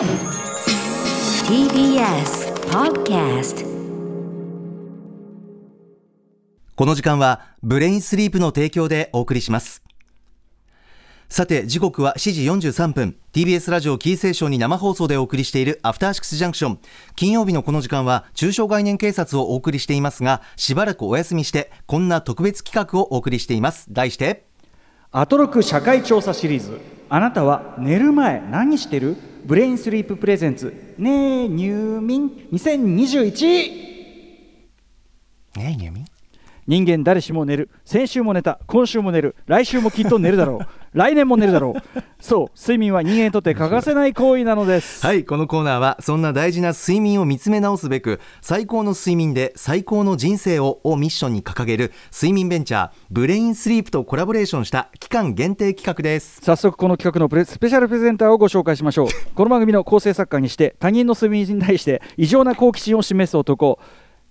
TBS Podcast この時間はブレインスリープの提供でお送りします。さて時刻は7時43分。TBS ラジオキーセーションに生放送でお送りしているアフターシックスジャンクション。金曜日のこの時間は中小概念警察をお送りしていますがしばらくお休みしてこんな特別企画をお送りしています。題して。アトロク社会調査シリーズ。あなたは寝る前何してる？ブレインスリープ presents。ねえ入眠2021ねえ入眠人間誰しも寝る。先週も寝た。今週も寝る。来週もきっと寝るだろう。来年も寝るだろう。そう。睡眠は人間にとって欠かせない行為なのです。はい。このコーナーはそんな大事な睡眠を見つめ直すべく最高の睡眠で最高の人生ををミッションに掲げる睡眠ベンチャーブレインスリープとコラボレーションした期間限定企画です。早速この企画のプレスペシャルプレゼンターをご紹介しましょう。この番組の構成作家にして他人の睡眠に対して異常な好奇心を示す男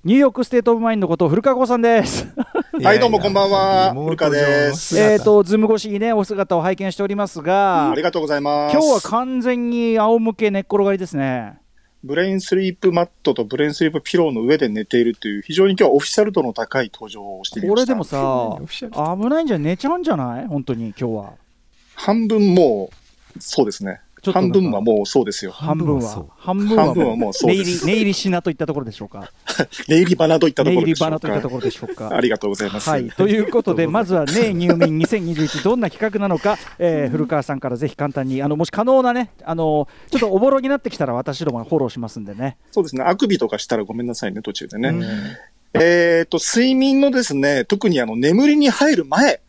New York State of Mind こと古川耕さんです はい、どうもこんばんは。古川です。えっとズーム越しにねお姿を拝見しておりますがありがとうございます。今日は完全に仰向け寝っ転がりですねブレインスリープマットとブレインスリープピローの上で寝ているという、非常に今日はオフィシャル度の高い登場をしてみました。これでもさ危ないんじゃ寝ちゃうんじゃない？本当に今日は半分もう、そうですね。ちょっとなんか半分はもうそうですよ。半分は半分は半分はもうそう寝入りです。寝入りしなといったところでしょうか寝入り花といったところでしょうか。花といったところでしょうかありがとうございます。はい、ということで、まずはね、入眠2021、どんな企画なのか、えー古川さんからぜひ簡単に、あのもし可能なね、あのちょっとおぼろになってきたら、私どもがフォローしますんでね。そうですね。あくびとかしたらごめんなさいね、途中でね。えっ、と、睡眠のですね、特にあの、眠りに入る前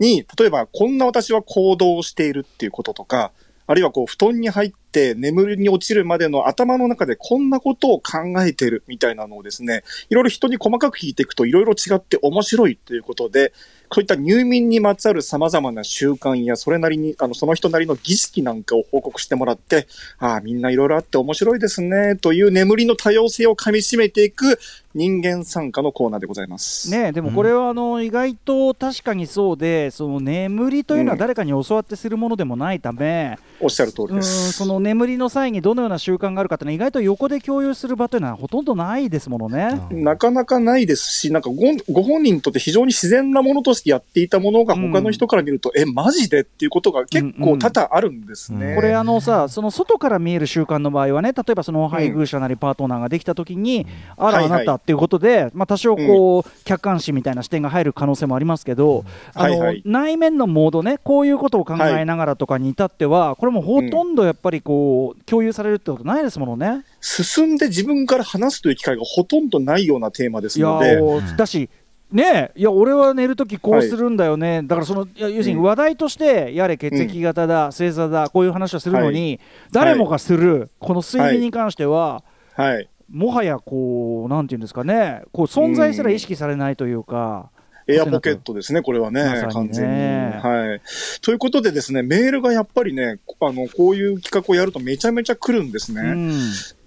に、例えば、こんな私は行動をしているっていうこととか、あるいはこう、布団に入って眠りに落ちるまでの頭の中でこんなことを考えてるみたいなのをですね、いろいろ人に細かく聞いていくといろいろ違って面白いということで、そういった入眠にまつわる様々な習慣や、それなりに、あの、その人なりの儀式なんかを報告してもらって、ああ、みんないろいろあって面白いですね、という眠りの多様性を噛み締めていく人間参加のコーナーでございます。ねでもこれはあの意外と確かにそうで、その眠りというのは誰かに教わってするものでもないため、おっしゃる通りうん、です。その眠りの際にどのような習慣があるかっていうのは、意外と横で共有する場というのはほとんどないですものね。なかなかないですし、なんかごご本人にとって非常に自然なものとしてやっていたものが他の人から見ると、え、マジでっていうことが結構多々あるんですね。これあのさその外から見える習慣の場合はね例えばその配偶者なりパートナーができた時に、あらはいはいあなたっていうことで、まあ、多少こう、客観視みたいな視点が入る可能性もありますけど、あのはいはい。内面のモードねこういうことを考えながらとかに至っては、これもほとんどやっぱりこう共有されるってことないですものね。進んで自分から話すという機会がほとんどないようなテーマですので、ーだしねえ。いや俺は寝るときこうするんだよね、だからその要するに話題としてやれ血液型だ、星座だこういう話をするのに、誰もがするこの睡眠に関しては、はい。もはやこうなんていうんですかね。こう存在すら意識されないというか、エアポケットですね、これはね、まね完全に。はい。ということでですね、メールがやっぱりね、あの、こういう企画をやるとめちゃめちゃ来るんですね。うん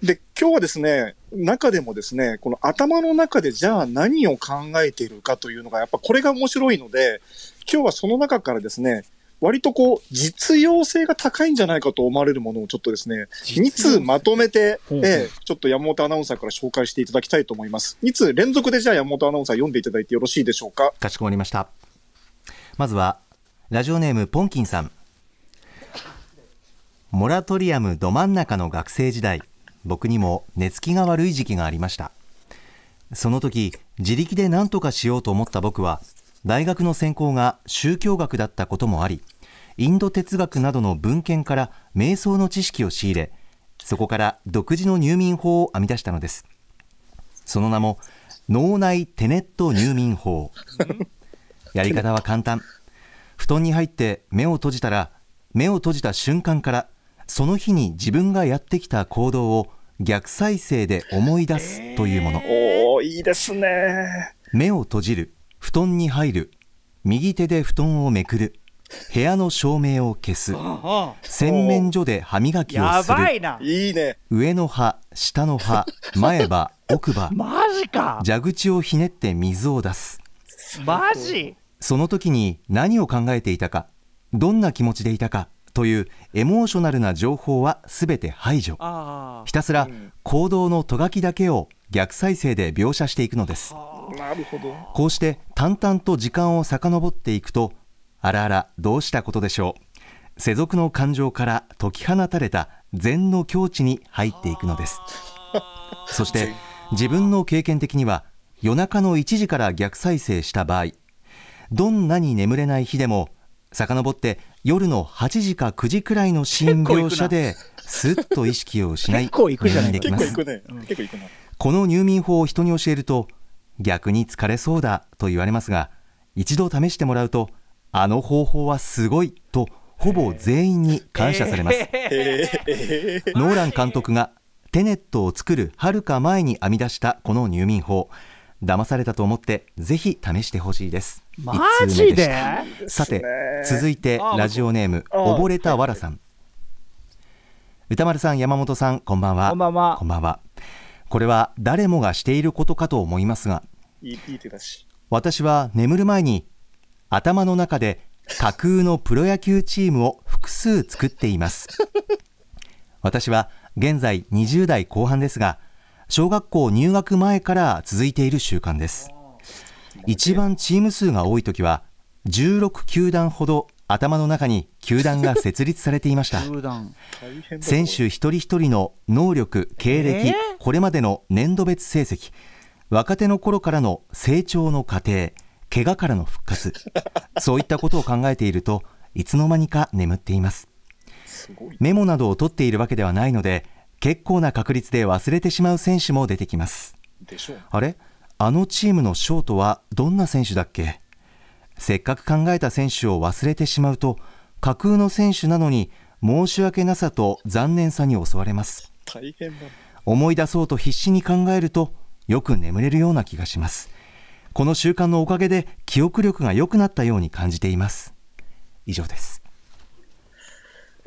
で、今日はですね、中でもですね、この頭の中でじゃあ何を考えているかというのが、やっぱこれが面白いので、今日はその中からですね、割とこう、実用性が高いんじゃないかと思われるものをちょっとですね、実用2通まとめて、ちょっと山本アナウンサーから紹介していただきたいと思います。2通連続でじゃあ山本アナウンサー読んでいただいてよろしいでしょうか？かしこまりました。まずはラジオネームポンキンさん。モラトリアムど真ん中の学生時代。僕にも寝つきが悪い時期がありました。その時自力で何とかしようと思った僕は大学の専攻が宗教学だったこともありインド哲学などの文献から瞑想の知識を仕入れそこから独自の入眠法を編み出したのです。その名も脳内テネット入眠法。やり方は簡単。布団に入って目を閉じたら目を閉じた瞬間からその日に自分がやってきた行動を逆再生で思い出すというもの、おー、いいですね。目を閉じる布団に入る。右手で布団をめくる。部屋の照明を消す。洗面所で歯磨きをやする。ばいな。いいね。上の歯下の歯前歯 奥歯。マジか。蛇口をひねって水を出す。マジ？その時に何を考えていたかどんな気持ちでいたかというエモーショナルな情報はすべて排除。あ。ひたすらうん。行動のとがきだけを逆再生で描写していくのです。なるほど。こうして淡々と時間を遡っていくとあらあらどうしたことでしょう。世俗の感情から解き放たれた禅の境地に入っていくのです。そして自分の経験的には夜中の1時から逆再生した場合どんなに眠れない日でも遡って夜の8時か9時くらいのシーン描写ですっと意識を失い結構いくじゃない。入院できます。結構いくね。結構いくな。この入眠法を人に教えると逆に疲れそうだと言われますが一度試してもらうとあの方法はすごいとほぼ全員に感謝されます、ノーラン監督がテネットを作るはるか前に編み出したこの入眠法騙されたと思ってぜひ試してほしいです。マジで？さて続いてラジオネームあ溺れたわらさん。歌丸さん山本さんこんばんは。こんばんは。こんばんはこれは誰もがしていることかと思いますが。私は眠る前に頭の中で架空のプロ野球チームを複数作っています。私は現在20代後半ですが小学校入学前から続いている習慣です。一番チーム数が多い時は16球団ほど頭の中に球団が設立されていました。選手一人一人の能力経歴、えー？これまでの年度別成績若手の頃からの成長の過程怪我からの復活そういったことを考えているといつの間にか眠っています。メモなどを取っているわけではないので結構な確率で忘れてしまう選手も出てきます。あれ？あのチームのショートはどんな選手だっけ？せっかく考えた選手を忘れてしまうと架空の選手なのに申し訳なさと残念さに襲われます。大変だ。思い出そうと必死に考えるとよく眠れるような気がします。この習慣のおかげで記憶力が良くなったように感じています。以上です。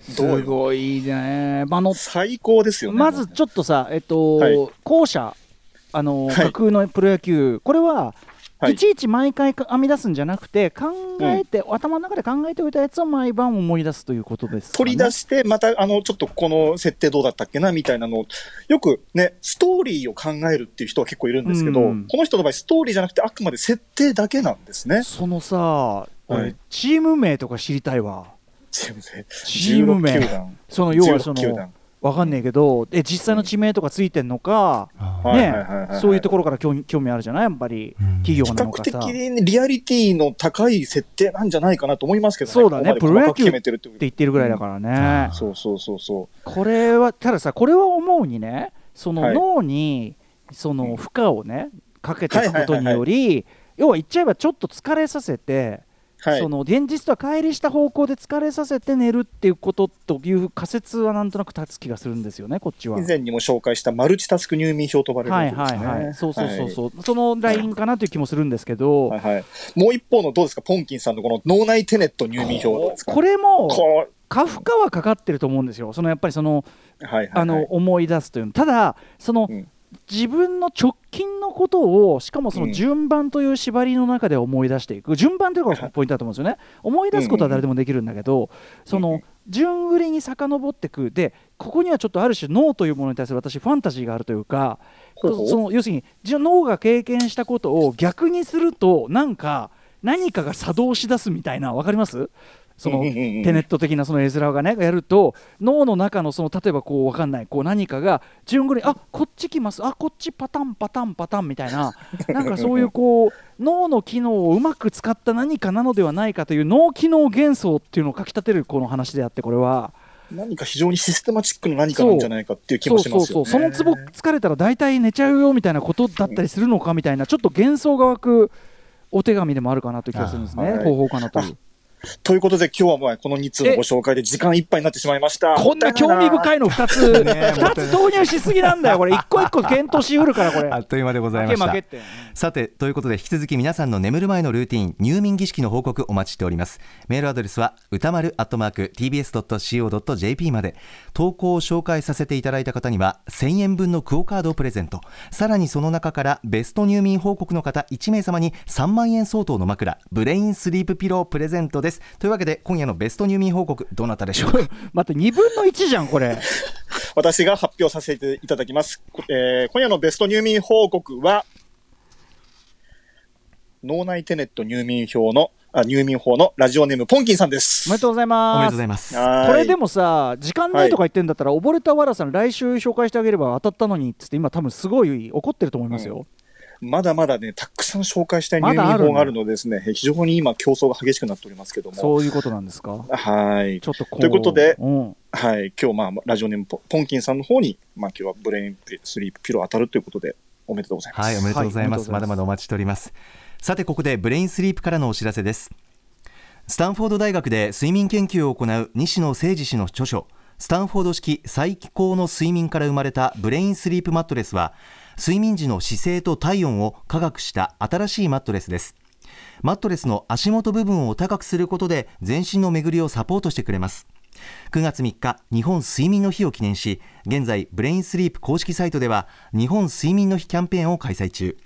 すごい。ね、まああの最高ですよね。まずちょっとさ、えっとはい。後者あの、はい。架空のプロ野球これは、はい。い、ちいち毎回か編み出すんじゃなくて考えて、頭の中で考えておいたやつを毎晩思い出すということですか、ね、取り出して、また、あの、ちょっとこの設定どうだったっけな、みたいなのを、よくね、ストーリーを考えるっていう人は結構いるんですけど、うん。この人の場合、ストーリーじゃなくて、あくまで設定だけなんですね。そのさ、俺はい。チーム名とか知りたいわ。チームで。チーム名。16球団。その要はそ16球の団わかんねえけどえ実際の地名とかついてんのか、はいねそういうところから興味興味あるじゃない？やっぱりうん。企業比較的なのかさ。にリアリティの高い設定なんじゃないかなと思いますけどね。そうだね。プロ野球って言ってるぐらいだからね、そうそうそうそこれはたださこれは思うにねそのはい。脳にその負荷をねかけていくことにより要は言っちゃえばちょっと疲れさせて、う。はい。そ。の現実とは乖離した方向で疲れさせて寝るっていうことという仮説はなんとなく立つ気がするんですよねこっちは。以前にも紹介したマルチタスク入眠表と呼ばれるですね。はいはい、そうそうそうそう、そのラインかなという気もするんですけど、はいはい。もう一方のどうですか、ポンキンさんのこの脳内テネット入眠表これもこ過負荷はかかってると思うんですよ、そのやっぱりそのうはいはいはい、あの思い出すというの。ただその、うん自分の直近のことをしかもそのうん。順番という縛りの中で思い出していく、順番というのが ポイントだと思うんですよね。思い出すことは誰でもできるんだけど、その順繰りに遡っていくでここにはちょっとある種脳というものに対する私ファンタジーがあるというかその要するにじゃ脳が経験したことを逆にするとなんか何かが作動しだすみたいな分かります？そのテネット的なその絵面がねやると脳の中のその例えばこう分かんないこう何かが順繰りにあこっち来ます。あこっちパタンパタンパタンみたいな。なんかそういうこう脳の機能をうまく使った何かなのではないかという脳機能幻想っていうのをかきたてるこの話であってこれは。何か非常にシステマチックな何かなんじゃないかっていう気もしますよ、ね。そうそうそう。そのツボ疲れたら大体寝ちゃうよみたいなことだったりするのかみたいなちょっと幻想が湧くお手紙でもあるかなという気がするんですね。あはい。方法かなというということで今日はもうこの2通のご紹介で時間いっぱいになってしまいました。こんな興味深い。いの2つ2つ導入しすぎなんだよこれ。一個一個検討しうるからこれ。あっという間でございました。さてということで引き続き皆さんの眠る前のルーティン入眠儀式の報告お待ちしております。メールアドレスは歌丸アットマーク tbs.co.jp まで。投稿を紹介させていただいた方には1000円分のクオカードをプレゼント。さらにその中からベスト入眠報告の方1名様に3万円相当の枕ブレインスリープピロープレゼントですです。というわけで今夜のベスト入眠報告どなたでしょうか？待って2分の1じゃんこれ。私が発表させていただきます。えー今夜のベスト入眠報告は、脳内テネット入眠表の、あ入眠法のラジオネームポンキンさんです。おめでとうございおめでとうますございます。はい。これでもさ時間ないとか言ってんだったら、溺れたわらさん来週紹介してあげれば当たったのにっつって今多分すごい怒ってると思いますよ、まだまだね、たくさん紹介したいまだあるんだ入眠法があるのでですね、非常に今競争が激しくなっておりますけども。そういうことなんですか？はい。ちょっとこうということでうん、はい。今日、まあ、ラジオネームポポンキンさんの方に、まあ、今日はブレインスリープピロー当たるということで、おめでとうございます。はい、おめでとうございます。はいおめでとうございますまだまだお待ちしております。さて、ここでブレインスリープからのお知らせです。スタンフォード大学で睡眠研究を行う西野精治氏の著書、スタンフォード式最高の睡眠から生まれたブレインスリープマットレスは、睡眠時の姿勢と体温を科学した新しいマットレスです。マットレスの足元部分を高くすることで全身の巡りをサポートしてくれます。9月3日日本睡眠の日を記念し現在ブレインスリープ公式サイトでは日本睡眠の日キャンペーンを開催中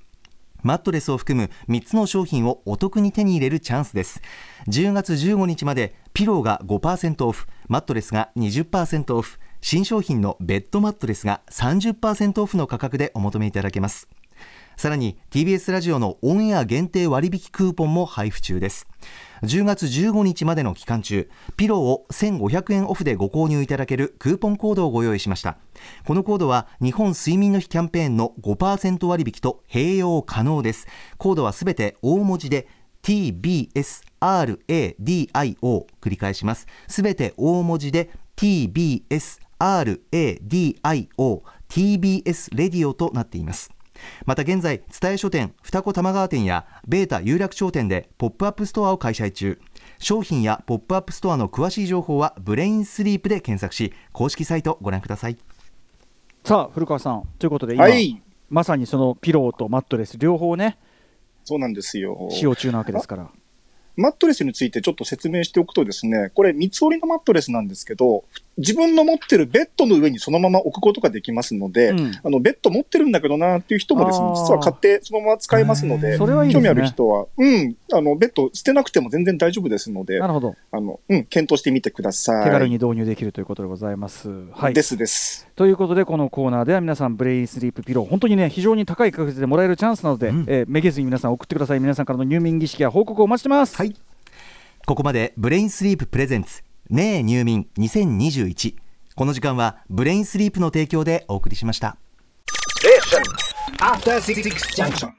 マットレスを含む3つの商品をお得に手に入れるチャンスです10月15日までピローが5%オフマットレスが20%オフ新商品のベッドマットレスが30%オフの価格でお求めいただけます。さらに TBS ラジオのオンエア限定割引クーポンも配布中です。10月15日までの期間中ピローを1500円オフでご購入いただけるクーポンコードをご用意しました。このコードは日本睡眠の日キャンペーンの5%割引と併用可能です。コードはすべて大文字で TBSRADIO 繰り返します。すべて大文字で TBSRADIO TBS レディオとなっています。また現在蔦屋書店二子玉川店や b8ta 有楽町店でポップアップストアを開催中。商品やポップアップストアの詳しい情報はブレインスリープで検索し公式サイトご覧ください。さあ古川さん。ということで今、はい。まさにそのピローとマットレス両方ねそうなんですよ。使用中なわけですから。マットレスについてちょっと説明しておくとですね、これ三つ折りのマットレスなんですけど、自分の持ってるベッドの上にそのまま置くことができますので、うん。あの、ベッド持ってるんだけどなっていう人もですね実は買ってそのまま使えますので、それはいいですね。興味ある人は、うん、あの、ベッド捨てなくても全然大丈夫ですのでな、るほど。あの、うん、検討してみてください。手軽に導入できるということでございます。はい。で、すです。ということでこのコーナーでは皆さんブレインスリープピロー本当にね非常に高い確率でもらえるチャンスなので、うん。えーめげずに皆さん送ってください。皆さんからの入眠儀式や報告をお待ちしてます。はい。ここまでブレインスリープ presents ねえ入眠2021この時間はブレインスリープの提供でお送りしました。